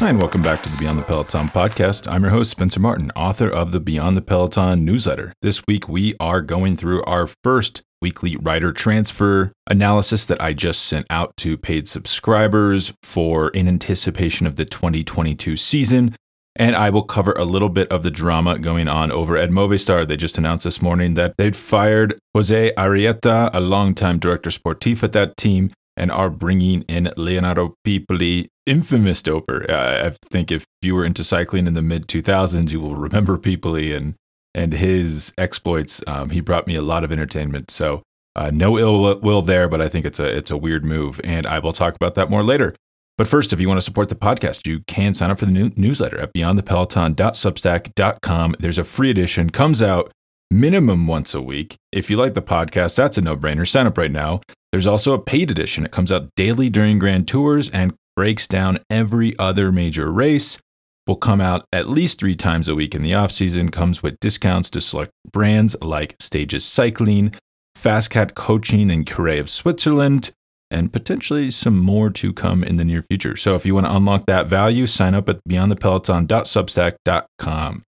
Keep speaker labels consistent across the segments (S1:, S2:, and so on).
S1: Hi, and welcome back to the Beyond the Peloton podcast. I'm your host, Spencer Martin, author of the Beyond the Peloton newsletter. This week, we are going through our first weekly rider transfer analysis that I just sent out to paid subscribers for in anticipation of the 2022 season. And I will cover a little bit of the drama going on over at Movistar. They just announced this morning that they'd fired Jose Arrieta, a longtime director sportif at that team, and are bringing in Leonardo Piepoli, infamous doper. Uh, I think if you were into cycling in the mid 2000s, you will remember Piepoli and and his exploits. Um, he brought me a lot of entertainment. So uh, no ill will there, but I think it's a it's a weird move, and I will talk about that more later. But first, if you want to support the podcast, you can sign up for the new newsletter at beyondthepeloton.substack.com. There's a free edition, comes out minimum once a week. If you like the podcast, that's a no brainer. Sign up right now. There's also a paid edition. It comes out daily during Grand Tours and breaks down every other major race. Will come out at least three times a week in the off season. Comes with discounts to select brands like Stages Cycling, Fastcat Coaching, and Curé of Switzerland, and potentially some more to come in the near future. So if you want to unlock that value, sign up at beyondthepeloton.substack.com.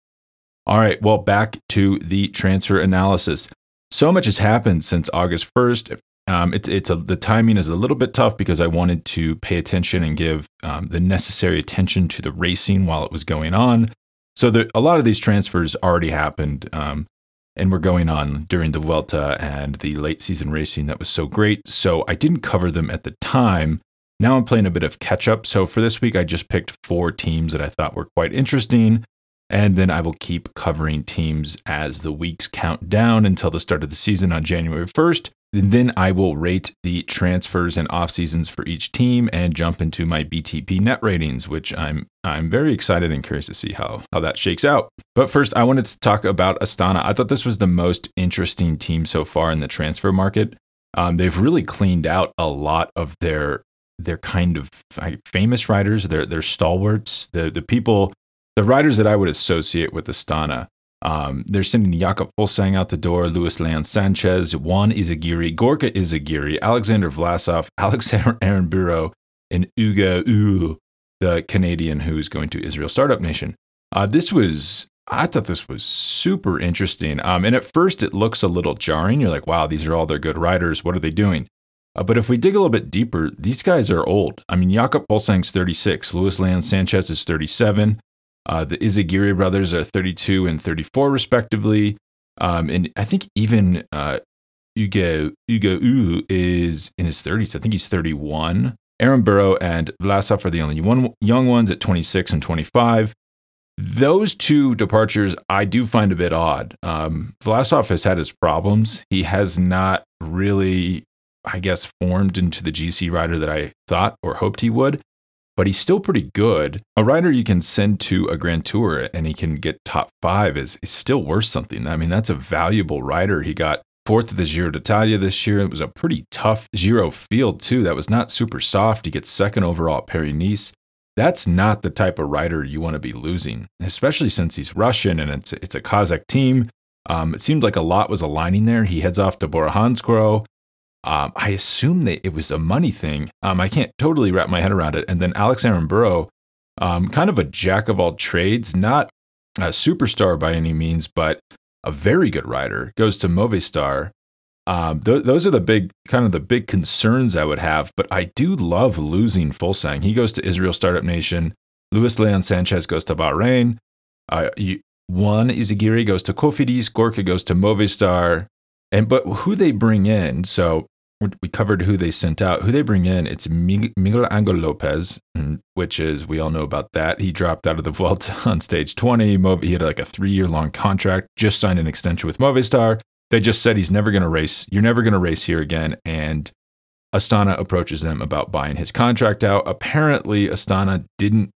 S1: All right, well, back to the transfer analysis. So much has happened since August 1st. Um, it's it's a, the timing is a little bit tough because I wanted to pay attention and give um, the necessary attention to the racing while it was going on. So a lot of these transfers already happened um, and were going on during the Vuelta and the late season racing that was so great. So I didn't cover them at the time. Now I'm playing a bit of catch up. So for this week, I just picked four teams that I thought were quite interesting. And then I will keep covering teams as the weeks count down until the start of the season on January 1st. And then I will rate the transfers and off seasons for each team and jump into my BTP net ratings, which I'm I'm very excited and curious to see how how that shakes out. But first, I wanted to talk about Astana. I thought this was the most interesting team so far in the transfer market. Um, they've really cleaned out a lot of their their kind of famous riders, their their stalwarts, the the people, the riders that I would associate with Astana. Um, they're sending Jakob Fuglsang out the door, Luis Leon Sanchez, Ion Izagirre, Gorka Izagirre, Alexander Vlasov, Alexander Aranburu, and Hugo Houle, the Canadian who's going to Israel Startup Nation. Uh, this was, I thought this was super interesting. Um, and at first, it looks a little jarring. You're like, wow, these are all their good riders. What are they doing? Uh, but if we dig a little bit deeper, these guys are old. I mean, Jakob Fuglsang's 36, Luis Leon Sanchez is 37. Uh, the Izagirre brothers are 32 and 34, respectively. Um, and I think even uh, Hugo, Hugo Houle is in his 30s. I think he's 31. Aranburu and Vlasov are the only one, young ones at 26 and 25. Those two departures I do find a bit odd. Um, Vlasov has had his problems. He has not really, I guess, formed into the GC rider that I thought or hoped he would but he's still pretty good. A rider you can send to a Grand Tour and he can get top five is, is still worth something. I mean, that's a valuable rider. He got fourth at the Giro d'Italia this year. It was a pretty tough Giro field, too. That was not super soft. He gets second overall at Paris Nice. That's not the type of rider you want to be losing, especially since he's Russian and it's, it's a Kazakh team. Um, it seemed like a lot was aligning there. He heads off to Bora Hansgrohe. Um, I assume that it was a money thing. Um, I can't totally wrap my head around it. And then Alex Aranburu, um, kind of a jack of all trades, not a superstar by any means, but a very good rider, goes to Movistar. Um, th- those are the big kind of the big concerns I would have. But I do love losing Fuglsang. He goes to Israel Startup Nation. Luis Leon Sanchez goes to Bahrain. Uh, you, Ion Izagirre goes to Cofidis. Gorka goes to Movistar. And but who they bring in, so we covered who they sent out. Who they bring in, it's Miguel Angel Lopez, mm, which is we all know about that. He dropped out of the Vuelta on stage 20. He had like a three year long contract, just signed an extension with Movistar. They just said he's never going to race. You're never going to race here again. And Astana approaches them about buying his contract out. Apparently, Astana didn't.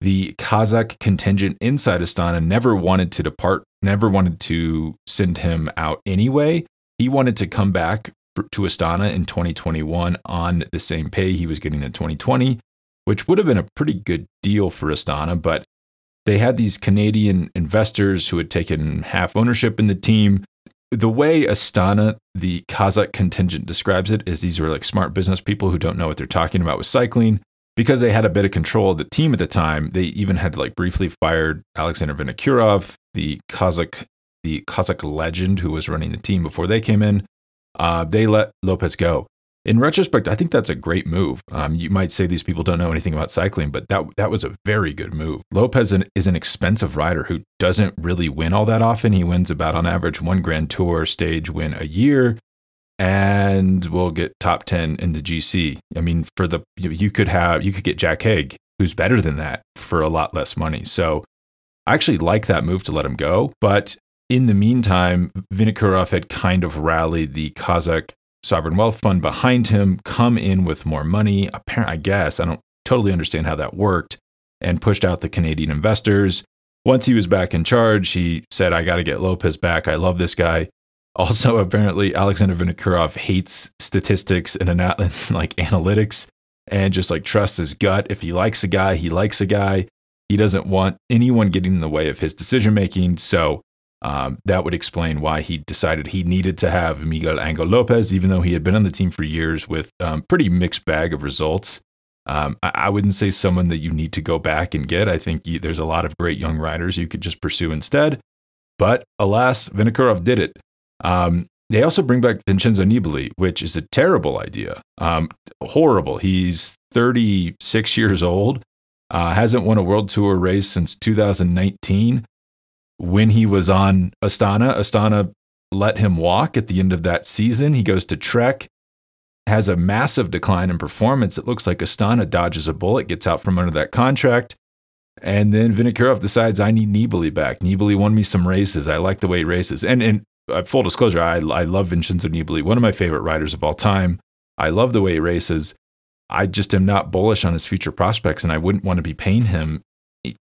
S1: The Kazakh contingent inside Astana never wanted to depart, never wanted to send him out anyway he wanted to come back to Astana in 2021 on the same pay he was getting in 2020, which would have been a pretty good deal for Astana. But they had these Canadian investors who had taken half ownership in the team. The way Astana, the Kazakh contingent, describes it is these are like smart business people who don't know what they're talking about with cycling. because they had a bit of control of the team at the time, they even had like briefly fired Alexander Vinokurov, the Kazakh, the Kazakh legend who was running the team before they came in. Uh, they let Lopez go. In retrospect, I think that's a great move. Um, you might say these people don't know anything about cycling, but that that was a very good move. Lopez is an expensive rider who doesn't really win all that often. He wins about on average one Grand Tour stage win a year and we'll get top 10 in the GC. I mean, for the, you could have, you could get Jack Haig, who's better than that for a lot less money. So I actually like that move to let him go. But in the meantime, Vinokurov had kind of rallied the Kazakh sovereign wealth fund behind him, come in with more money. Apparently, I guess, I don't totally understand how that worked, and pushed out the Canadian investors. Once he was back in charge, he said, I got to get Lopez back. I love this guy. Also, apparently, Alexander Vinokurov hates statistics and like analytics and just like trusts his gut. If he likes a guy, he likes a guy. He doesn't want anyone getting in the way of his decision making. So um, that would explain why he decided he needed to have Miguel Angel Lopez, even though he had been on the team for years with um, pretty mixed bag of results. Um, I, I, wouldn't say someone that you need to go back and get. I think you, there's a lot of great young riders you could just pursue instead. But alas, Vinokurov did it. Um, they also bring back Vincenzo Nibali, which is a terrible idea. Um, horrible. He's 36 years old, uh, hasn't won a World Tour race since 2019. When he was on Astana, Astana let him walk at the end of that season. He goes to Trek, has a massive decline in performance. It looks like Astana dodges a bullet, gets out from under that contract. And then Vinokurov decides, I need Nibali back. Nibali won me some races. I like the way he races. And, and uh, full disclosure, I, I love Vincenzo Nibali, one of my favorite riders of all time. I love the way he races. I just am not bullish on his future prospects, and I wouldn't want to be paying him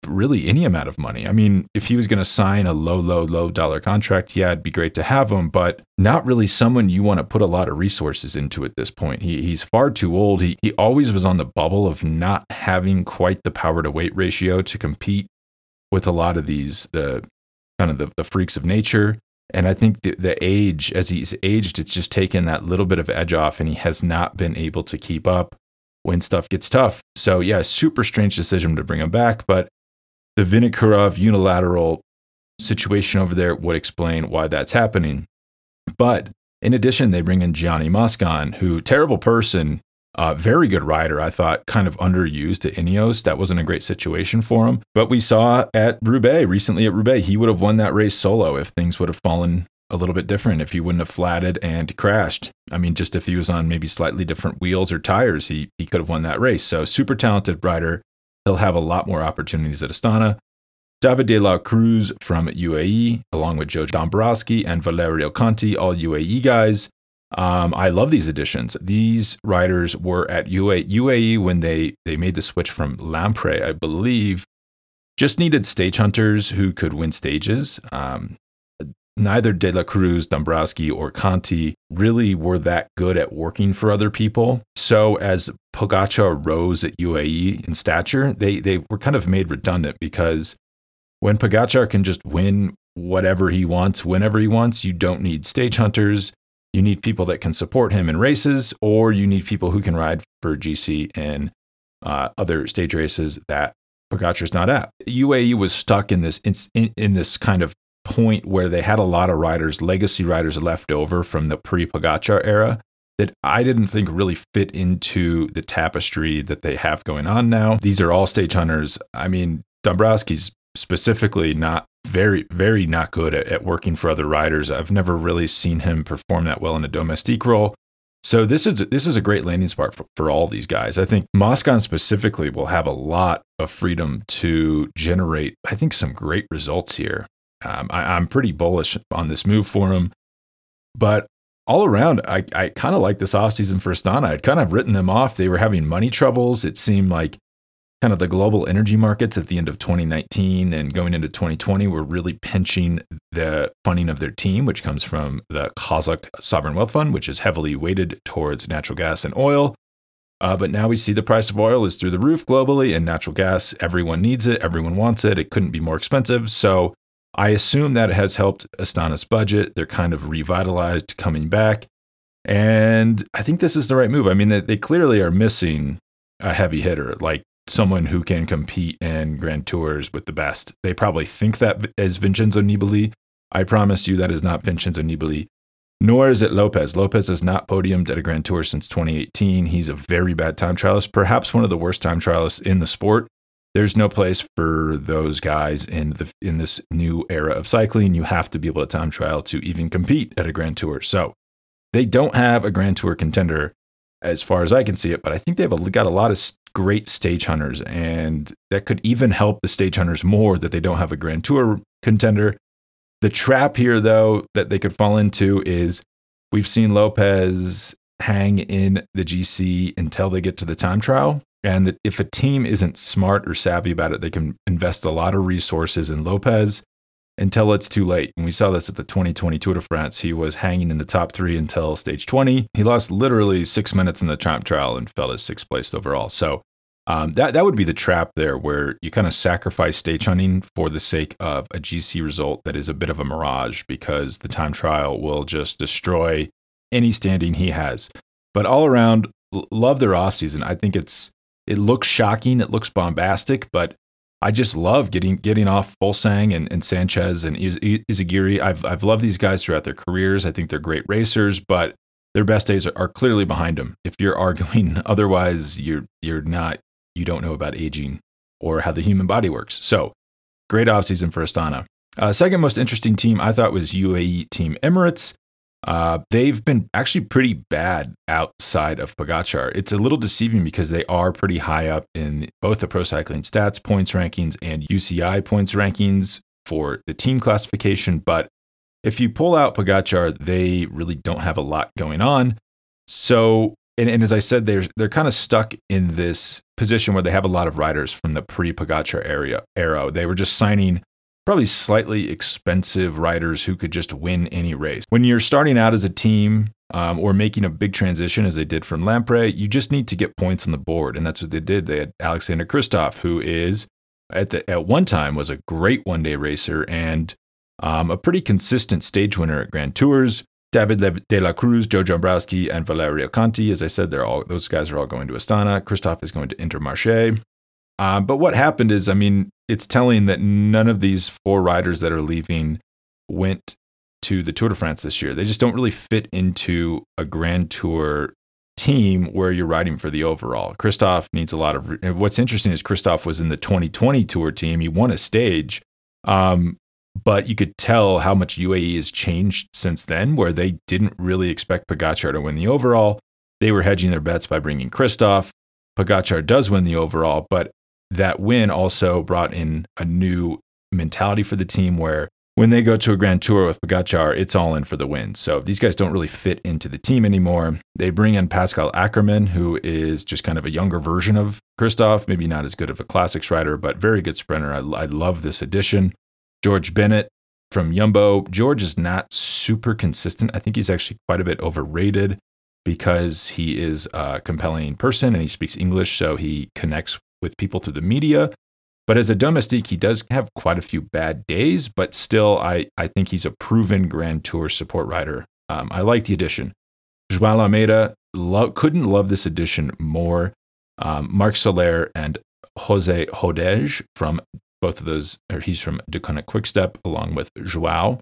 S1: really any amount of money. I mean, if he was going to sign a low, low, low dollar contract, yeah, it'd be great to have him, but not really someone you want to put a lot of resources into at this point. He, he's far too old. He, he always was on the bubble of not having quite the power to weight ratio to compete with a lot of these, the kind of the, the freaks of nature. And I think the, the age, as he's aged, it's just taken that little bit of edge off, and he has not been able to keep up when stuff gets tough. So, yeah, super strange decision to bring him back. But the Vinokurov unilateral situation over there would explain why that's happening. But in addition, they bring in Gianni Moscon, who, terrible person, uh, very good rider, I thought, kind of underused at Ineos. That wasn't a great situation for him. But we saw at Roubaix, recently at Roubaix, he would have won that race solo if things would have fallen a little bit different, if he wouldn't have flatted and crashed. I mean, just if he was on maybe slightly different wheels or tires, he, he could have won that race. So, super talented rider. He'll have a lot more opportunities at Astana. David de la Cruz from UAE, along with Joe Dombrowski and Valerio Conti, all UAE guys. Um, I love these additions. These riders were at UA, UAE when they, they made the switch from Lampre, I believe, just needed stage hunters who could win stages. Um, neither De La Cruz, Dombrowski, or Conti really were that good at working for other people. So as Pogacar rose at UAE in stature, they, they were kind of made redundant because when Pogacar can just win whatever he wants, whenever he wants, you don't need stage hunters. You need people that can support him in races, or you need people who can ride for GC and uh, other stage races that Pogacar's not at. UAE was stuck in this in, in this kind of point where they had a lot of riders, legacy riders left over from the pre-Pogacar era that I didn't think really fit into the tapestry that they have going on now. These are all stage hunters. I mean, Dombrowski's specifically not very, very not good at, at working for other riders. I've never really seen him perform that well in a domestique role. So this is this is a great landing spot for, for all these guys. I think Moscon specifically will have a lot of freedom to generate, I think, some great results here. Um, I, am pretty bullish on this move for him. But all around, I, I kind of like this offseason for Astana. I'd kind of written them off. They were having money troubles. It seemed like kind of the global energy markets at the end of 2019 and going into 2020 were really pinching the funding of their team, which comes from the Kazakh Sovereign Wealth Fund, which is heavily weighted towards natural gas and oil. Uh, but now we see the price of oil is through the roof globally, and natural gas, everyone needs it, everyone wants it. It couldn't be more expensive. So I assume that has helped Astana's budget. They're kind of revitalized, coming back. And I think this is the right move. I mean, they, they clearly are missing a heavy hitter, like someone who can compete in Grand Tours with the best. They probably think that as Vincenzo Nibali. I promise you that is not Vincenzo Nibali, nor is it Lopez. Lopez has not podiumed at a Grand Tour since 2018. He's a very bad time trialist, perhaps one of the worst time trialists in the sport. There's no place for those guys in the in this new era of cycling. You have to be able to time trial to even compete at a Grand Tour. So they don't have a Grand Tour contender as far as I can see it, but I think they've got a lot of great stage hunters, and that could even help the stage hunters more that they don't have a Grand Tour contender. The trap here, though, that they could fall into is we've seen Lopez hang in the GC until they get to the time trial. And that if a team isn't smart or savvy about it, they can invest a lot of resources in Lopez until it's too late. And we saw this at the 2020 Tour de France. He was hanging in the top three until stage 20. He lost literally six minutes in the time trial and fell to sixth place overall. So um, that that would be the trap there, where you kind of sacrifice stage hunting for the sake of a GC result that is a bit of a mirage because the time trial will just destroy any standing he has. But all around, love their offseason. I think it's it looks shocking, it looks bombastic, but I just love getting getting off Fuglsang and, and Sanchez and Iz- Izagirre. I've I've loved these guys throughout their careers. I think they're great racers, but their best days are, are clearly behind them. If you're arguing otherwise, you're you're not you don't know about aging or how the human body works. So, great offseason for Astana. Uh, second most interesting team I thought was UAE Team Emirates. Uh, they've been actually pretty bad outside of Pogacar. It's a little deceiving because they are pretty high up in both the Pro Cycling Stats points rankings and UCI points rankings for the team classification. But if you pull out Pogacar, they really don't have a lot going on. So, and, and as I said, they're they're kind of stuck in this position where they have a lot of riders from the pre-Pogacar area era. They were just signing probably slightly expensive riders who could just win any race. When you're starting out as a team um, or making a big transition, as they did from Lampre, you just need to get points on the board, and that's what they did. They had Alexander Kristoff, who is at the at one time was a great one day racer and um, a pretty consistent stage winner at Grand Tours. David De La Cruz, Joe Dombrowski, and Valerio Conti. As I said, they're all those guys are all going to Astana. Kristoff is going to Intermarché. Uh, but what happened is, I mean, it's telling that none of these four riders that are leaving went to the Tour de France this year. They just don't really fit into a Grand Tour team where you're riding for the overall. Kristoff needs a lot of. What's interesting is Kristoff was in the 2020 Tour team. He won a stage, um, but you could tell how much UAE has changed since then, where they didn't really expect Pogacar to win the overall. They were hedging their bets by bringing Kristoff. Pogacar does win the overall, but that win also brought in a new mentality for the team where when they go to a grand tour with Pogacar, it's all in for the win. So these guys don't really fit into the team anymore. They bring in Pascal Ackermann, who is just kind of a younger version of Kristoff, maybe not as good of a classics rider, but very good sprinter. I, I love this addition. George Bennett from Jumbo. George is not super consistent. I think he's actually quite a bit overrated because he is a compelling person and he speaks English, so he connects with people through the media. But as a domestique, he does have quite a few bad days, but still, I, I think he's a proven Grand Tour support rider. Um, I like the addition. Joao Almeida, lo- couldn't love this addition more. Um, Marc Soler and Jose Hodeg from both of those, or he's from Deceuninck Quickstep along with Joao.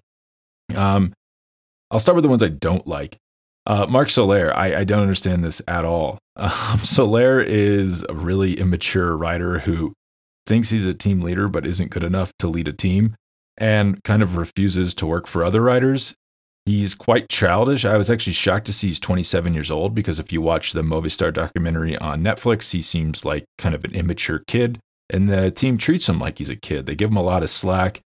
S1: Um, I'll start with the ones I don't like. Uh, Marc Soler, I, I, don't understand this at all. Um, is a really immature rider who thinks he's a team leader but isn't good enough to lead a team and kind of refuses to work for other riders. He's quite childish. I was actually shocked to see he's 27 years old because if you watch the Movistar documentary on Netflix, he seems like kind of an immature kid. And the team treats him like he's a kid. They give him a lot of slack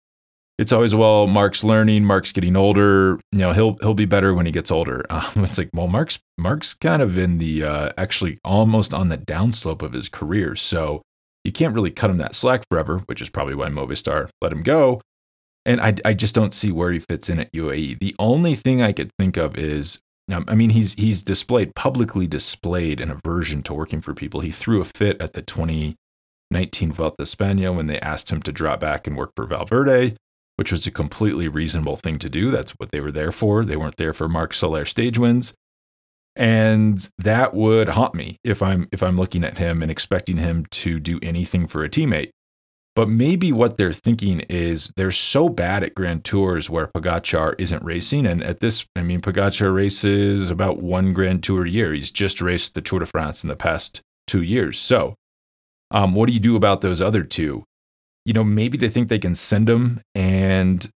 S1: it's always well mark's learning mark's getting older you know he'll he'll be better when he gets older. Um, it's like well mark's mark's kind of in the uh, actually almost on the downslope of his career. So you can't really cut him that slack forever which is probably why movistar let him go. And I, I just don't see where he fits in at uae the only thing i could think of is um, i mean he's he's displayed publicly displayed an aversion to working for people. He threw a fit at the 2019 Vuelta España when they asked him to drop back and work for valverde which was a completely reasonable thing to do. That's what they were there for. They weren't there for Marc Soler stage wins. And that would haunt me if I'm if I'm looking at him and expecting him to do anything for a teammate. But maybe what they're thinking is they're so bad at Grand Tours where Pogacar isn't racing. And at this, I mean, Pogacar races about one Grand Tour a year. He's just raced the Tour de France in the past two years. So, um, what do you do about those other two? You know, maybe they think they can send him and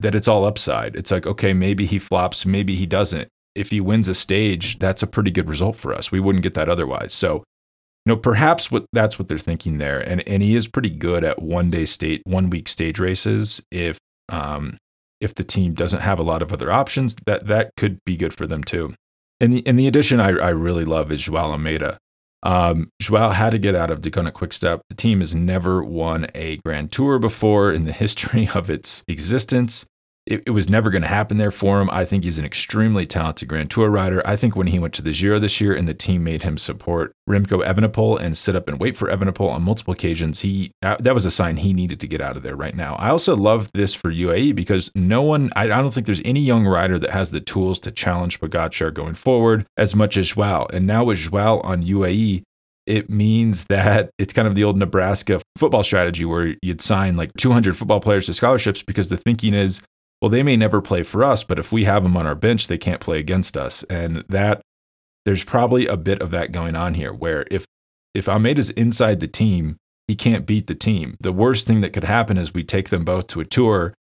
S1: that it's all upside. It's like, okay, maybe he flops, maybe he doesn't. If he wins a stage, that's a pretty good result for us. We wouldn't get that otherwise. So, you know, perhaps what that's what they're thinking there. And and he is pretty good at one day state, one week stage races. If um if the team doesn't have a lot of other options, that that could be good for them too. And the and the addition I, I really love is Joao Almeida. Um, Joao had to get out of Deceuninck Quickstep. The team has never won a Grand Tour before in the history of its existence it, it was never going to happen there for him. I think he's an extremely talented Grand Tour rider. I think when he went to the Giro this year and the team made him support Remco Evenepoel and sit up and wait for Evenepoel on multiple occasions, he that was a sign he needed to get out of there right now. I also love this for UAE because no one, I, I don't think there's any young rider that has the tools to challenge Pogacar going forward as much as Joao. And now with Joao on UAE, it means that it's kind of the old Nebraska football strategy where you'd sign like 200 football players to scholarships because the thinking is well, they may never play for us, but if we have them on our bench, they can't play against us. And that there's probably a bit of that going on here where if if Almeida's inside the team, he can't beat the team. The worst thing that could happen is we take them both to a tour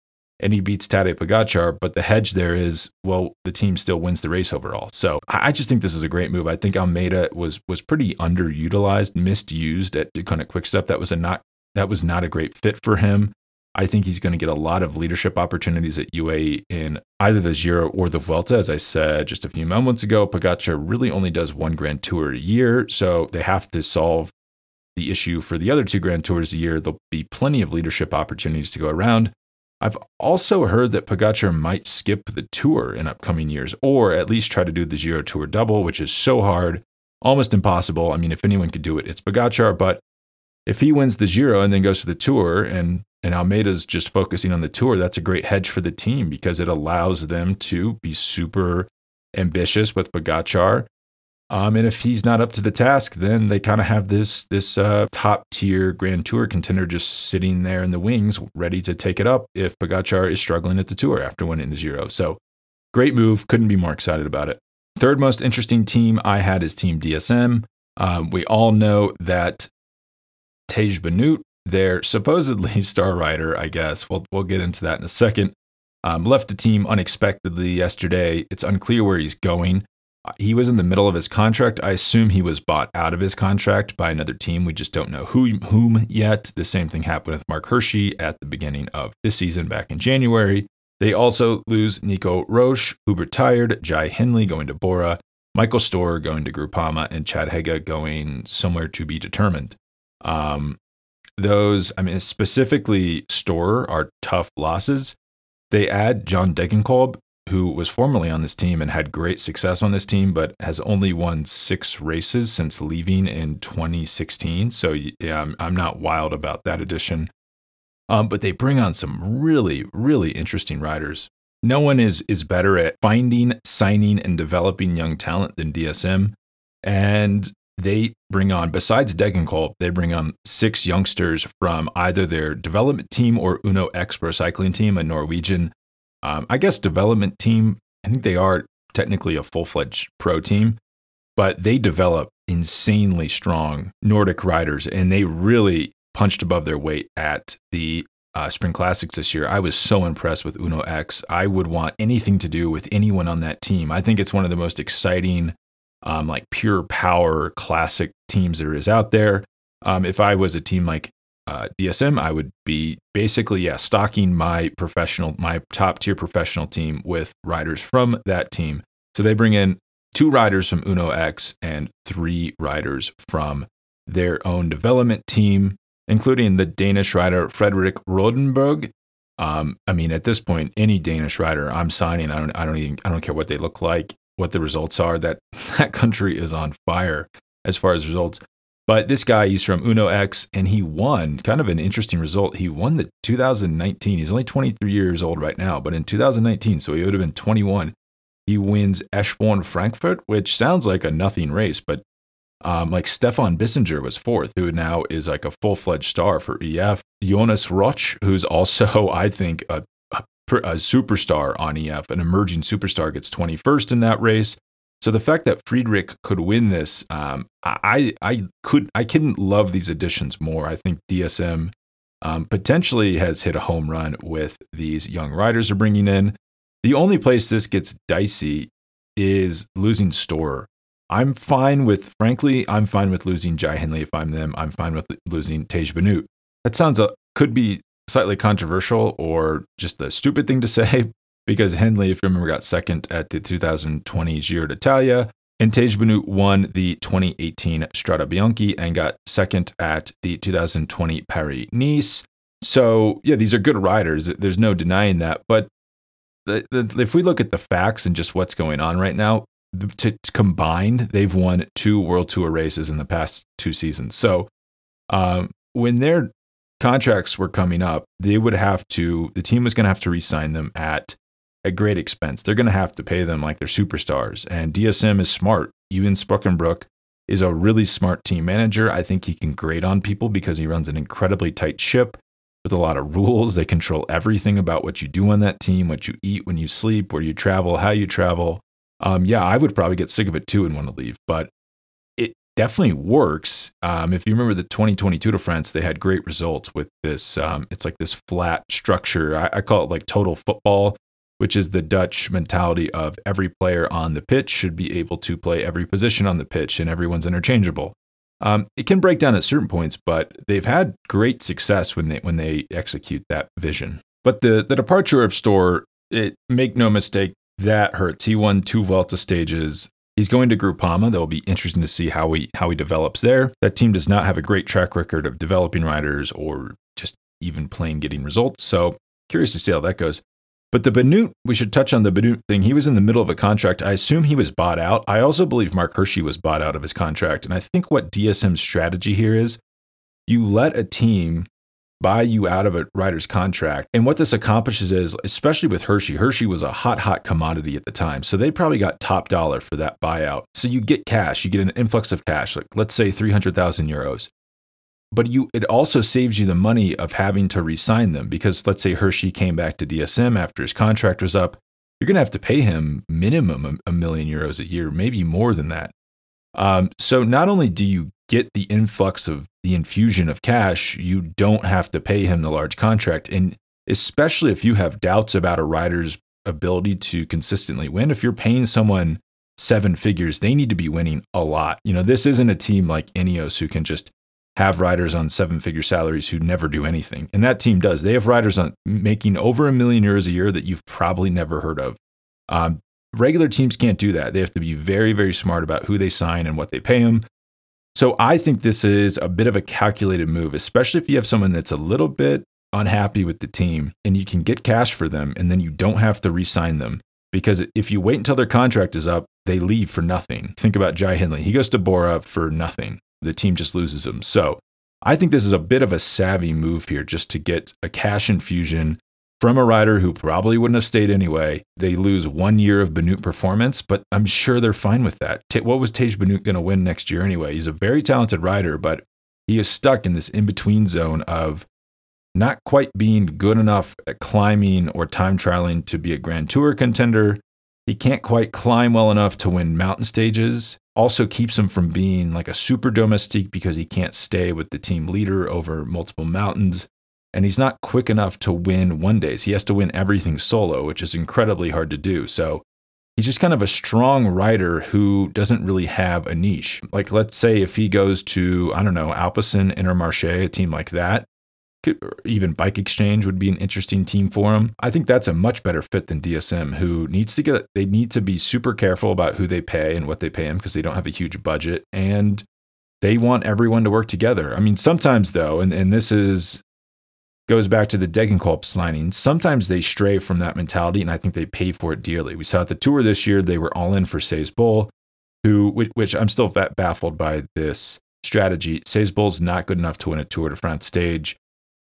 S1: and he beats Tadej Pogacar, but the hedge there is, well, the team still wins the race overall. So I just think this is a great move. I think Almeida was was pretty underutilized, misused at Deceuninck Quickstep. That was a not that was not a great fit for him. I think he's going to get a lot of leadership opportunities at UAE in either the Giro or the Vuelta. As I said just a few moments ago, Pogacar really only does one Grand Tour a year, so they have to solve the issue for the other two Grand Tours a year. There'll be plenty of leadership opportunities to go around. I've also heard that Pogacar might skip the Tour in upcoming years, or at least try to do the Giro Tour double, which is so hard, almost impossible. I mean, if anyone could do it, it's Pogacar, but if he wins the Giro and then goes to the Tour and and Almeida's just focusing on the tour, that's a great hedge for the team because it allows them to be super ambitious with Pogacar. Um, and if he's not up to the task, then they kind of have this this uh, top tier Grand Tour contender just sitting there in the wings, ready to take it up if Pogacar is struggling at the Tour after winning the Giro. So great move. Couldn't be more excited about it. Third most interesting team I had is Team DSM. Um, we all know that Tej Benoot, their supposedly star rider, I guess. We'll, we'll get into that in a second. Um, left the team unexpectedly yesterday. It's unclear where he's going. Uh, he was in the middle of his contract. I assume he was bought out of his contract by another team. We just don't know who, whom yet. The same thing happened with Marc Hirschi at the beginning of this season back in January. They also lose Nico Roche, who retired, Jai Hindley going to Bora, Michael Storer going to Groupama, and Chad Haga going somewhere to be determined. Um, those, I mean, specifically Storer are tough losses. They add John Degenkolb, who was formerly on this team and had great success on this team, but has only won six races since leaving in 2016. So yeah, I'm, I'm not wild about that addition. Um, but they bring on some really, really interesting riders. No one is is better at finding, signing, and developing young talent than DSM. And they bring on, besides Degenkolb, they bring on six youngsters from either their development team or Uno X Pro Cycling Team, a Norwegian, um, I guess, development team. I think they are technically a full fledged pro team, but they develop insanely strong Nordic riders and they really punched above their weight at the uh, Spring Classics this year. I was so impressed with Uno X. I would want anything to do with anyone on that team. I think it's one of the most exciting um, like pure power classic teams there is out there. Um, if I was a team like uh, DSM, I would be basically yeah stocking my professional, my top tier professional team with riders from that team. So they bring in two riders from Uno X and three riders from their own development team, including the Danish rider Frederick Rodenberg. Um, I mean, at this point, any Danish rider I'm signing, I don't, I don't even, I don't care what they look like what the results are. That that country is on fire as far as results. But this guy, he's from Uno X, and he won. Kind of an interesting result. He won the 2019. He's only 23 years old right now, but in 2019, so he would have been 21. he wins Eschborn Frankfurt, which sounds like a nothing race, but um, like Stefan Bissegger was fourth, who now is like a full fledged star for EF. Jonas Rutsch, who's also, I think, a, a, a, superstar on EF, an emerging superstar, gets 21st in that race. So the fact that Friedrich could win this, um, I I could I couldn't love these additions more. I think DSM um, potentially has hit a home run with these young riders are bringing in. The only place this gets dicey is losing Storer. I'm fine with, frankly, I'm fine with losing Jai Hindley if I'm them. I'm fine with losing Tej Benoot. That sounds uh, could be slightly controversial or just a stupid thing to say because Hindley, if you remember, got second at the 2020 Giro d'Italia. And Tej Benoot won the 2018 Strade Bianche and got second at the 2020 Paris Nice. So, yeah, these are good riders. There's no denying that. But the, the, if we look at the facts and just what's going on right now, to, combined, they've won two World Tour races in the past two seasons. So, um, when their contracts were coming up, they would have to, the team was going to have to re sign them at a great expense. They're going to have to pay them like they're superstars. And DSM is smart. Iwan Spekenbrink is a really smart team manager. I think he can grade on people because he runs an incredibly tight ship with a lot of rules. They control everything about what you do on that team, what you eat, when you sleep, where you travel, how you travel. Um, yeah, I would probably get sick of it too and want to leave, but definitely works. Um, if you remember the 2022 Tour de France, they had great results with this. Um, it's like this flat structure. I, I call it like total football which is the Dutch mentality of every player on the pitch should be able to play every position on the pitch and everyone's interchangeable. Um, it can break down at certain points, but they've had great success when they when they execute that vision. But the the departure of Store, it make no mistake, that hurts. He won two Vuelta stages. He's going to Groupama. That will be interesting to see how he how he develops there. That team does not have a great track record of developing riders or just even plain getting results. So curious to see how that goes. But the Benoot, we should touch on the Benoot thing. He was in the middle of a contract. I assume he was bought out. I also believe Marc Hirschi was bought out of his contract. And I think what DSM's strategy here is you let a team buy you out of a rider's contract. And what this accomplishes is, especially with Hirschi, Hirschi was a hot, hot commodity at the time. So they probably got top dollar for that buyout. So you get cash, you get an influx of cash, like let's say 300,000 euros but you it also saves you the money of having to re-sign them because let's say Hirschi came back to DSM after his contract was up, you're going to have to pay him minimum a, million euros a year, maybe more than that. Um, so not only do you get the influx of the infusion of cash, you don't have to pay him the large contract, and especially if you have doubts about a rider's ability to consistently win, if you're paying someone seven figures, they need to be winning a lot. You know, this isn't a team like Ineos who can just have riders on seven figure salaries who never do anything. And that team does. They have riders on making over a million euros a year that you've probably never heard of. Um, regular teams can't do that. They have to be very, very smart about who they sign and what they pay them. So I think this is a bit of a calculated move, especially if you have someone that's a little bit unhappy with the team and you can get cash for them and then you don't have to re sign them. Because if you wait until their contract is up, they leave for nothing. Think about Jai Hindley. He goes to Bora for nothing the team just loses him. So I think this is a bit of a savvy move here just to get a cash infusion from a rider who probably wouldn't have stayed anyway. They lose one year of Benoot performance, but I'm sure they're fine with that. What was Tej Benoot going to win next year anyway? He's a very talented rider, but he is stuck in this in between zone of not quite being good enough at climbing or time trialing to be a Grand Tour contender. He can't quite climb well enough to win mountain stages also keeps him from being like a super domestique because he can't stay with the team leader over multiple mountains. And he's not quick enough to win one days. He has to win everything solo, which is incredibly hard to do. So he's just kind of a strong rider who doesn't really have a niche. Like, let's say if he goes to, I don't know, Alpecin, Intermarché, a team like that, even Bike Exchange would be an interesting team for him. I think that's a much better fit than DSM, who needs to get, they need to be super careful about who they pay and what they pay him because they don't have a huge budget and they want everyone to work together. I mean, sometimes though, and, and this is, goes back to the Degenkolb signing, sometimes they stray from that mentality and I think they pay for it dearly. We saw at the tour this year, they were all in for Cees Bol, who, which I'm still baffled by this strategy. Cees Bol's not good enough to win a Tour de France stage.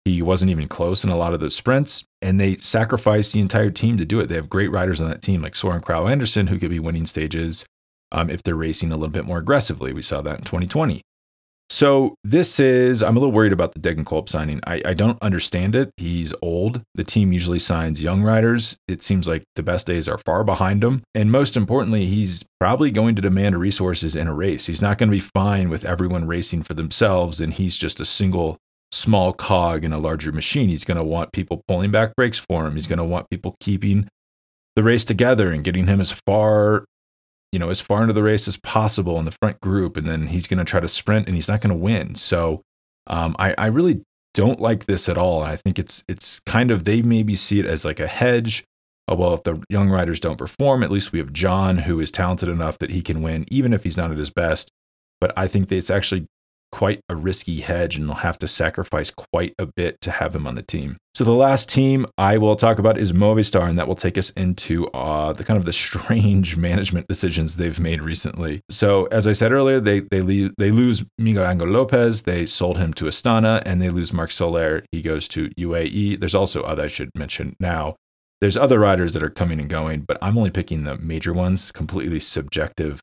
S1: He wasn't even close in a lot of those sprints. and they sacrifice the entire team to do it. They have great riders on that team, like Soren Kragh Andersen, who could be winning stages um, if they're racing a little bit more aggressively. We saw that in 2020. So this is, I'm a little worried about the Degenkolb signing. I, I don't understand it. He's old. The team usually signs young riders. It seems like the best days are far behind him. And most importantly, he's probably going to demand resources in a race. He's not going to be fine with everyone racing for themselves, and he's just a single small cog in a larger machine. He's going to want people pulling back breaks for him. He's going to want people keeping the race together and getting him as far you know, as far into the race as possible in the front group, and then he's going to try to sprint, and he's not going to win. So, um, I, I really don't like this at all. I think it's it's kind of they maybe see it as like a hedge. Oh, well, if the young riders don't perform, at least we have John, who is talented enough that he can win, even if he's not at his best. But I think that it's actually quite a risky hedge and they'll have to sacrifice quite a bit to have him on the team. So the last team I will talk about is Movistar, and that will take us into uh, the kind of the strange management decisions they've made recently. So as I said earlier, they they leave, they lose Miguel Angel Lopez, they sold him to Astana, and they lose Marc Soler. He goes to UAE. There's also other I should mention now. There's other riders that are coming and going, but I'm only picking the major ones, completely subjective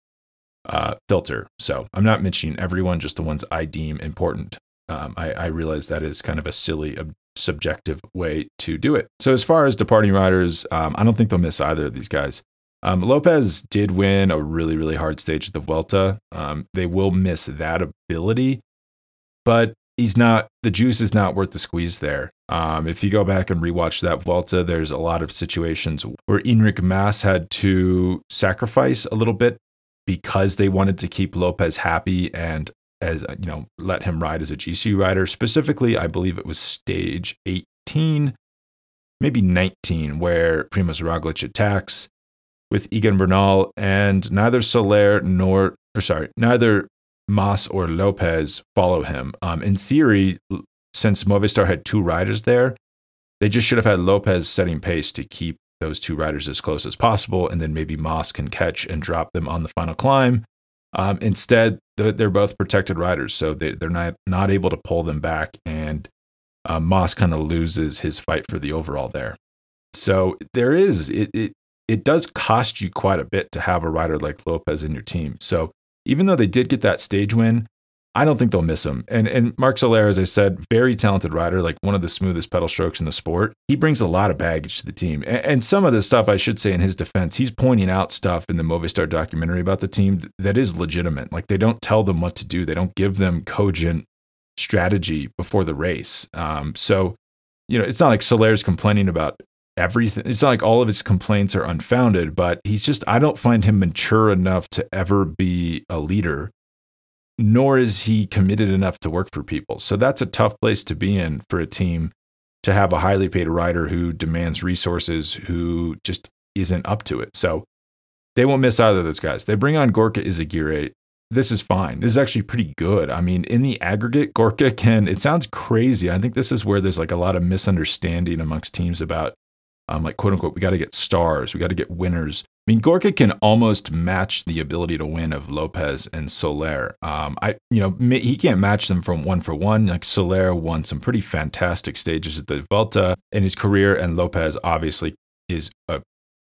S1: uh, filter. So I'm not mentioning everyone, just the ones I deem important. Um, I, I, realize that is kind of a silly, subjective way to do it. So as far as departing riders, um, I don't think they'll miss either of these guys. Um, Lopez did win a really, really hard stage at the Vuelta. Um, they will miss that ability, but he's not. The juice is not worth the squeeze there. Um, if you go back and rewatch that Vuelta, there's a lot of situations where Enric Mas had to sacrifice a little bit because they wanted to keep Lopez happy and as you know let him ride as a GC rider. Specifically, I believe it was stage 18, maybe 19, where Primoz Roglic attacks with Egan Bernal, and neither Soler nor or sorry, neither Mas or Lopez follow him. Um, in theory, since Movistar had two riders there, they just should have had Lopez setting pace to keep those two riders as close as possible, and then maybe Mas can catch and drop them on the final climb. Um, instead, they're both protected riders, so they, are not not able to pull them back, and uh, Mas kind of loses his fight for the overall there. So there is it, it it does cost you quite a bit to have a rider like Lopez in your team. So even though they did get that stage win, I don't think they'll miss him. And and Marc Soler, as I said, very talented rider, like one of the smoothest pedal strokes in the sport. He brings a lot of baggage to the team. And, and some of the stuff I should say in his defense, he's pointing out stuff in the Movistar documentary about the team that is legitimate. Like they don't tell them what to do. They don't give them cogent strategy before the race. Um, so, you know, it's not like Soler's complaining about everything. It's not like all of his complaints are unfounded, but he's just, I don't find him mature enough to ever be a leader nor is he committed enough to work for people. So that's a tough place to be in for a team to have a highly paid rider who demands resources, who just isn't up to it. So they won't miss either of those guys. They bring on Gorka Izagirre. This is fine. This is actually pretty good. I mean, in the aggregate, Gorka can, it sounds crazy. I think this is where there's like a lot of misunderstanding amongst teams about um, like quote unquote, we got to get stars, we got to get winners. I mean, Gorka can almost match the ability to win of Lopez and Soler. Um, I, you know, he can't match them from one for one. Like Soler won some pretty fantastic stages at the Vuelta in his career, and Lopez obviously is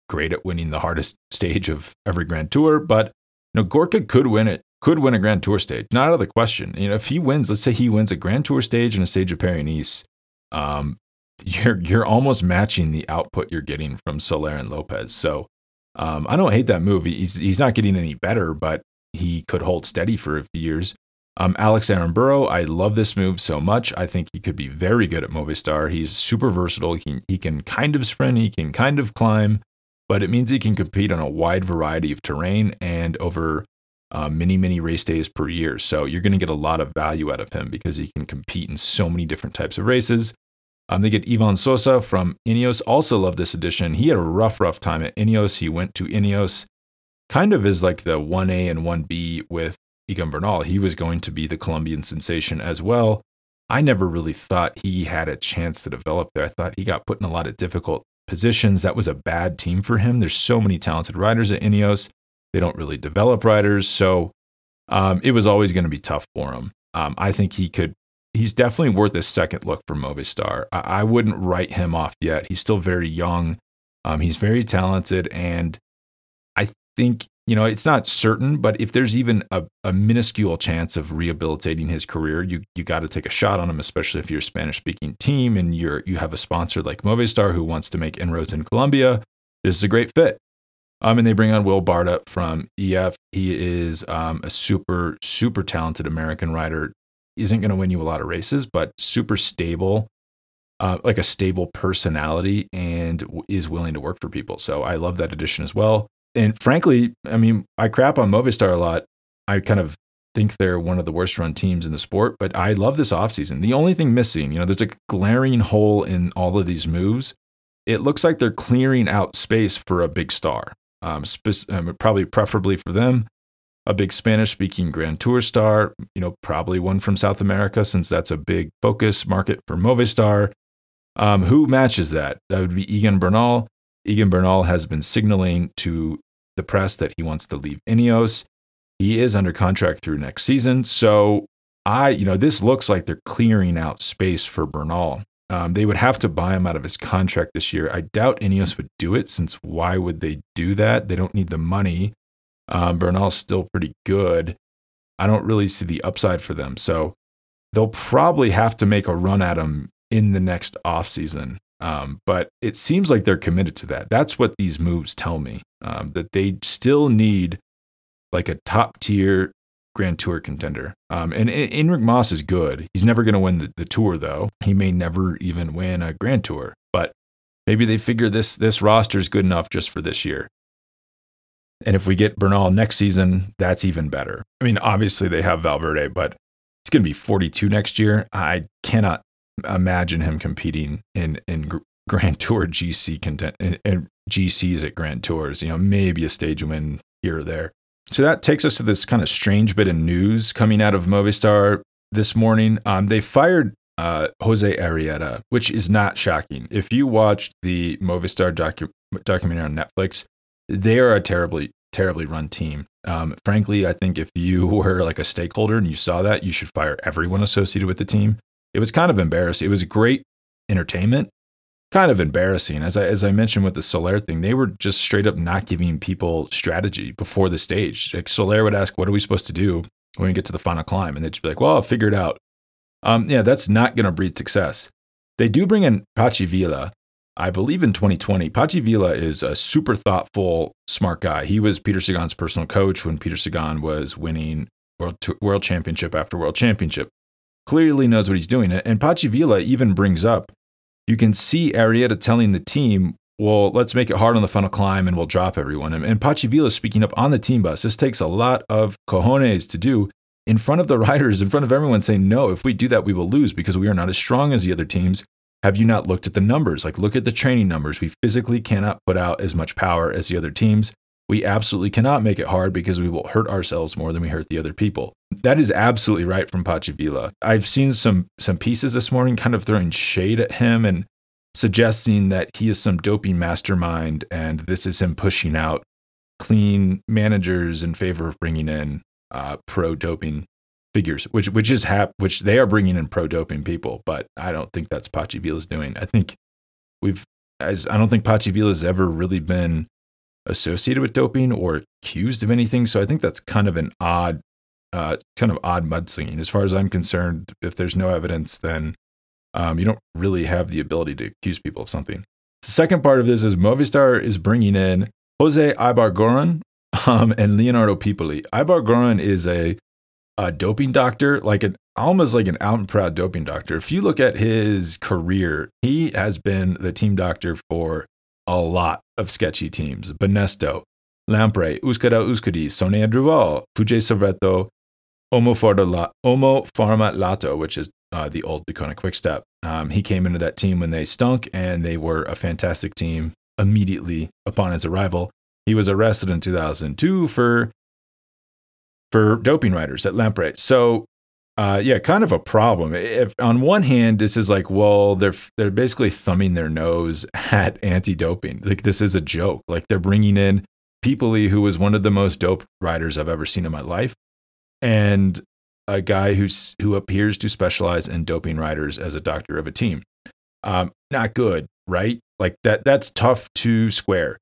S1: great at winning the hardest stage of every Grand Tour. But you know, Gorka could win it, could win a Grand Tour stage, not out of the question. You know, if he wins, let's say he wins a Grand Tour stage and a stage of Paris Nice, um, you're you're almost matching the output you're getting from Soler and Lopez. So um, I don't hate that move. He's he's not getting any better, but he could hold steady for a few years. Um, Alex Burrow. I love this move so much. I think he could be very good at Movistar. He's super versatile. He can, he can kind of sprint, he can kind of climb, but it means he can compete on a wide variety of terrain and over uh, many, many race days per year. So you're going to get a lot of value out of him because he can compete in so many different types of races. Um, they get Ivan Sosa from Ineos. Also love this addition. He had a rough, rough time at Ineos. He went to Ineos kind of is like the 1A and 1B with Egan Bernal. He was going to be the Colombian sensation as well. I never really thought he had a chance to develop there. I thought he got put in a lot of difficult positions. That was a bad team for him. There's so many talented riders at Ineos. They don't really develop riders. So um, it was always going to be tough for him. Um, I think he could he's definitely worth a second look for Movistar. I, I wouldn't write him off yet. He's still very young. Um, he's very talented, and I think you know it's not certain, but if there's even a, a minuscule chance of rehabilitating his career, you you got to take a shot on him, especially if you're a Spanish speaking team and you're you have a sponsor like Movistar who wants to make inroads in Colombia. This is a great fit. Um, and they bring on Will Barta from EF. He is um, a super, super talented American rider. Isn't going to win you a lot of races, but super stable, uh, like a stable personality, and is willing to work for people. So I love that addition as well. And frankly, I mean, I crap on Movistar a lot. I kind of think they're one of the worst run teams in the sport, but I love this offseason. The only thing missing, you know, there's a glaring hole in all of these moves. It looks like they're clearing out space for a big star um, spe- um, probably preferably for them, a big Spanish speaking Grand Tour star, you know, probably one from South America since that's a big focus market for Movistar. Um, who matches that? That would be Egan Bernal. Egan Bernal has been signaling to the press that he wants to leave Ineos. He is under contract through next season. So I, you know, this looks like they're clearing out space for Bernal. Um, they would have to buy him out of his contract this year. I doubt Ineos would do it since why would they do that? They don't need the money. Um, Bernal's still pretty good. I don't really see the upside for them. So they'll probably have to make a run at him in the next offseason. Um, but it seems like they're committed to that. That's what these moves tell me um, that they still need like a top tier Grand Tour contender. Um, and Enric Mas is good. He's never going to win the, the tour, though. He may never even win a Grand Tour, but maybe they figure this this roster is good enough just for this year. And if we get Bernal next season, that's even better. I mean, obviously they have Valverde, but it's going to be 42 next year. I cannot imagine him competing in in Grand Tour GC content and GCs at Grand Tours. You know, maybe a stage win here or there. So that takes us to this kind of strange bit of news coming out of Movistar this morning. Um, they fired uh, Jose Arrieta, which is not shocking. If you watched the Movistar docu- documentary on Netflix, they are a terribly, terribly run team. Um, frankly, I think if you were like a stakeholder and you saw that, you should fire everyone associated with the team. It was kind of embarrassing. It was great entertainment, kind of embarrassing. As I as I mentioned with the Soler thing, they were just straight up not giving people strategy before the stage. Like Soler would ask, "What are we supposed to do when we get to the final climb?" And they'd just be like, "Well, I'll figure it out." Um, yeah, that's not going to breed success. They do bring in Patxi Vila, I believe in 2020. Patxi Vila is a super thoughtful, smart guy. He was Peter Sagan's personal coach when Peter Sagan was winning world world championship after world championship. Clearly knows what he's doing. And Patxi Vila even brings up you can see Arrieta telling the team, well, let's make it hard on the final climb and we'll drop everyone. And, and Patxi Vila speaking up on the team bus. This takes a lot of cojones to do in front of the riders, in front of everyone, saying, no, if we do that, we will lose because we are not as strong as the other teams. Have you not looked at the numbers? Like, look at the training numbers. We physically cannot put out as much power as the other teams. We absolutely cannot make it hard because we will hurt ourselves more than we hurt the other people. That is absolutely right from Patxi Vila. I've seen some some pieces this morning kind of throwing shade at him and suggesting that he is some doping mastermind and this is him pushing out clean managers in favor of bringing in uh, pro doping figures, which which is hap- which they are bringing in pro doping people, but I don't think that's Patxi Vila's doing. I think we've as I don't think Patxi Vila has ever really been associated with doping or accused of anything. So I think that's kind of an odd, uh, kind of odd mudslinging. As far as I'm concerned, if there's no evidence, then um, you don't really have the ability to accuse people of something. The second part of this is Movistar is bringing in Jose Ibarguren um, and Leonardo Piepoli. Ibarguren is a, a doping doctor, like an almost like an out and proud doping doctor. If you look at his career, he has been the team doctor for a lot of sketchy teams. Banesto, Lampre, Euskaltel Euskadi, Saunier Duval, Fuji Servetto, Omo, Pharma Lato, which is uh, the old Deceuninck Quickstep. Um, he came into that team when they stunk, and they were a fantastic team immediately upon his arrival. He was arrested in 2002 for for doping riders at Lampre. So uh, yeah, kind of a problem. If on one hand, this is like, well, they're they're basically thumbing their nose at anti-doping. Like this is a joke. Like they're bringing in Piepoli, who was one of the most dope riders I've ever seen in my life, and a guy who's who appears to specialize in doping riders as a doctor of a team. Um, not good, right? Like that. That's tough to square.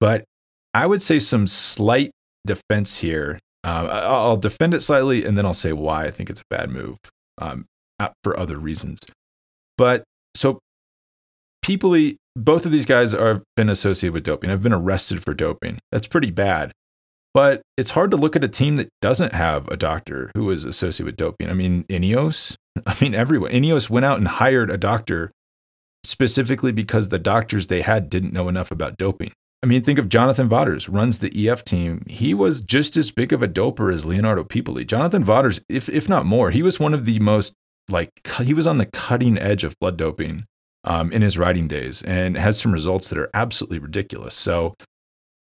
S1: But I would say some slight defense here. Uh, I'll defend it slightly, and then I'll say why I think it's a bad move um, for other reasons. But so, people, both of these guys have been associated with doping. Have been arrested for doping. That's pretty bad. But it's hard to look at a team that doesn't have a doctor who is associated with doping. I mean, Ineos, I mean, everyone. Ineos went out and hired a doctor specifically because the doctors they had didn't know enough about doping. I mean, think of Jonathan Vaughters, runs the EF team. He was just as big of a doper as Leonardo Piepoli. Jonathan Vaughters, if, if not more, he was one of the most, like, he was on the cutting edge of blood doping um, in his riding days and has some results that are absolutely ridiculous. So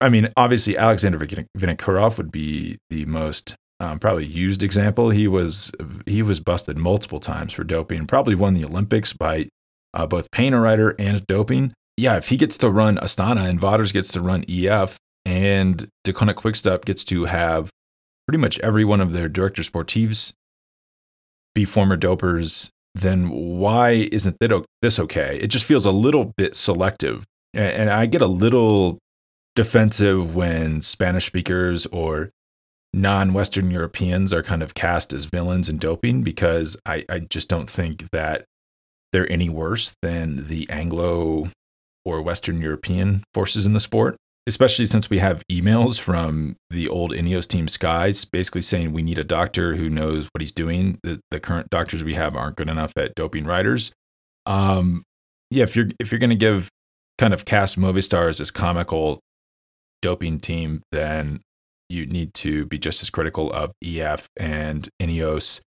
S1: I mean, obviously Alexander Vinokurov would be the most um, probably used example. He was he was busted multiple times for doping. Probably won the Olympics by uh, both paying a rider and doping. Yeah, if he gets to run Astana and Vaughters gets to run EF and Deceuninck Quickstep gets to have pretty much every one of their director sportives be former dopers, then why isn't this okay? It just feels a little bit selective. And I get a little defensive when Spanish speakers or non Western Europeans are kind of cast as villains in doping because I, I just don't think that they're any worse than the Anglo or Western European forces in the sport, especially since we have emails from the old Ineos team Skies basically saying we need a doctor who knows what he's doing. The, the current doctors we have aren't good enough at doping riders. Um, yeah, if you're if you're going to give kind of cast Movistar as this comical doping team, then you need to be just as critical of EF and Ineos.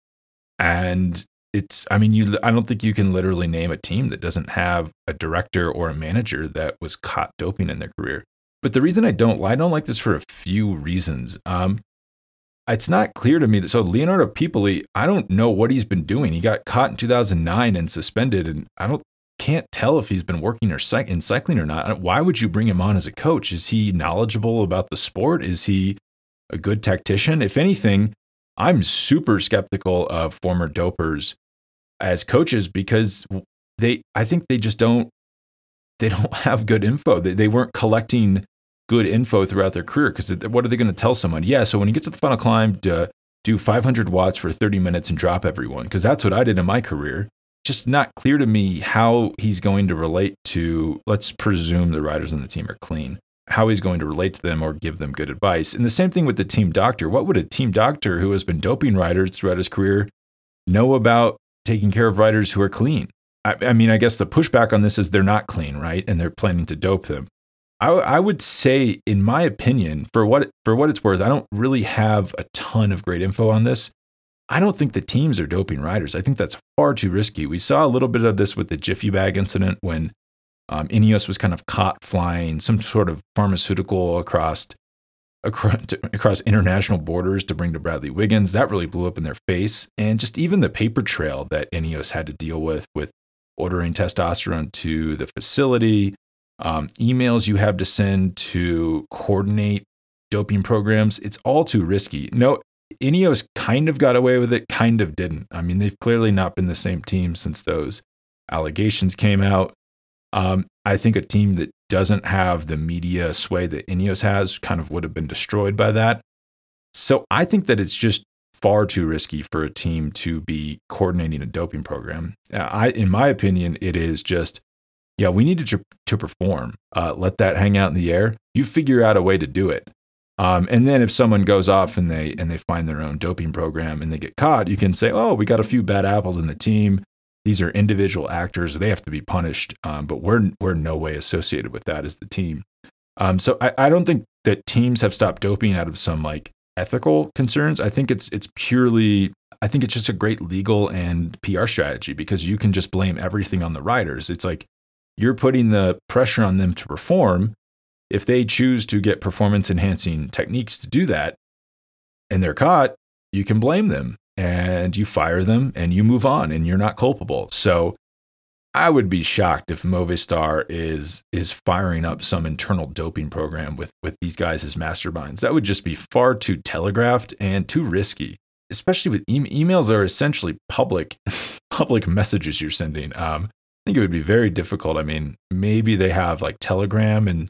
S1: And it's, I mean, you, I don't think you can literally name a team that doesn't have a director or a manager that was caught doping in their career. But the reason I don't, I don't like this for a few reasons. Um, it's not clear to me that so Leonardo Piepoli, I don't know what he's been doing. He got caught in 2009 and suspended, and I don't can't tell if he's been working or in cycling or not. Why would you bring him on as a coach? Is he knowledgeable about the sport? Is he a good tactician? If anything, I'm super skeptical of former dopers as coaches because they I think they just don't they don't have good info. They, they weren't collecting good info throughout their career because what are they going to tell someone? Yeah, so when you get to the final climb, to do 500 watts for 30 minutes and drop everyone because that's what I did in my career just not clear to me how he's going to relate to, let's presume the riders on the team are clean, how he's going to relate to them or give them good advice. And the same thing with the team doctor. What would a team doctor who has been doping riders throughout his career know about taking care of riders who are clean? I, I mean, I guess the pushback on this is they're not clean, right? And they're planning to dope them. I, I would say, in my opinion, for what for what it's worth, I don't really have a ton of great info on this. I don't think the teams are doping riders. I think that's far too risky. We saw a little bit of this with the Jiffy Bag incident when um, Ineos was kind of caught flying some sort of pharmaceutical across, across across international borders to bring to Bradley Wiggins. That really blew up in their face, and just even the paper trail that Ineos had to deal with with ordering testosterone to the facility, um, emails you have to send to coordinate doping programs. It's all too risky. No, Ineos kind of got away with it, kind of didn't. I mean, they've clearly not been the same team since those allegations came out. Um, I think a team that doesn't have the media sway that Ineos has kind of would have been destroyed by that. So I think that it's just far too risky for a team to be coordinating a doping program. Uh, I, in my opinion, it is just, yeah, we need to to perform. Uh, let that hang out in the air. You figure out a way to do it. Um, and then if someone goes off and they and they find their own doping program and they get caught, you can say, "Oh, we got a few bad apples in the team. These are individual actors; they have to be punished." Um, but we're we're no way associated with that as the team. Um, so I, I don't think that teams have stopped doping out of some like ethical concerns. I think it's it's purely I think it's just a great legal and PR strategy because you can just blame everything on the riders. It's like you're putting the pressure on them to perform if they choose to get performance enhancing techniques to do that and they're caught, you can blame them and you fire them and you move on and you're not culpable. So I would be shocked if Movistar is is firing up some internal doping program with with these guys as masterminds. That would just be far too telegraphed and too risky. especially with e- emails are essentially public public messages you're sending. Um, I think it would be very difficult. I mean, maybe they have like Telegram and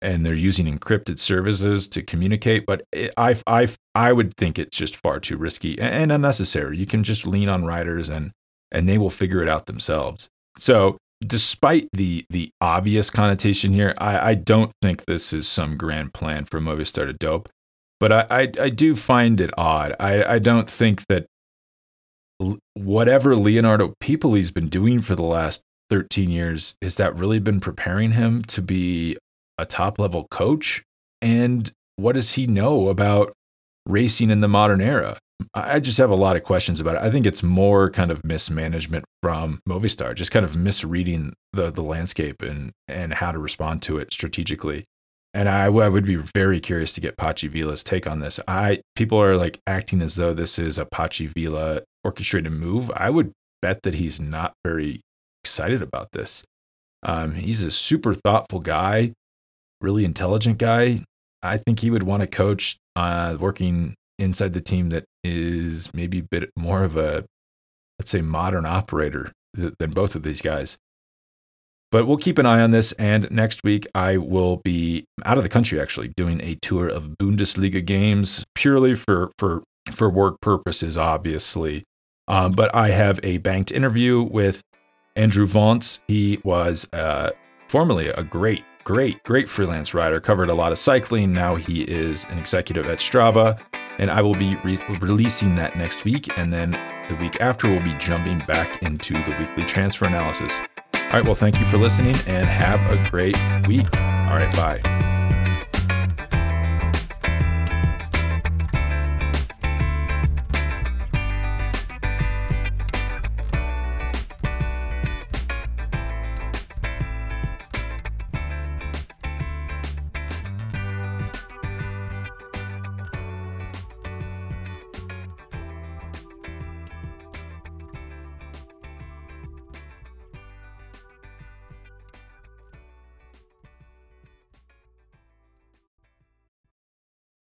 S1: and they're using encrypted services to communicate, but it, I I I would think it's just far too risky and, and unnecessary. You can just lean on writers and and they will figure it out themselves. So despite the the obvious connotation here, I, I don't think this is some grand plan for Movistar to dope. But I, I, I do find it odd. I, I don't think that whatever Leonardo Piepoli's been doing for the last 13 years, is that really been preparing him to be a top level coach? And what does he know about racing in the modern era? I just have a lot of questions about it. I think it's more kind of mismanagement from Movistar, just kind of misreading the the landscape and and how to respond to it strategically. And I, I would be very curious to get Patxi Vila's take on this. I people are like acting as though this is a Patxi Vila orchestrated move. I would bet that he's not very excited about this. Um, he's a super thoughtful guy, really intelligent guy. I think he would want to coach uh, working inside the team that is maybe a bit more of a, let's say, modern operator than both of these guys. But we'll keep an eye on this. And next week, I will be out of the country actually doing a tour of Bundesliga games purely for, for, for work purposes, obviously. Um, but I have a banked interview with Andrew Vontz. He was uh, formerly a great, great, great freelance rider, covered a lot of cycling. Now he is an executive at Strava and I will be re- releasing that next week. And then the week after, we'll be jumping back into the weekly transfer analysis. All right, well, thank you for listening and have a great week. All right, bye.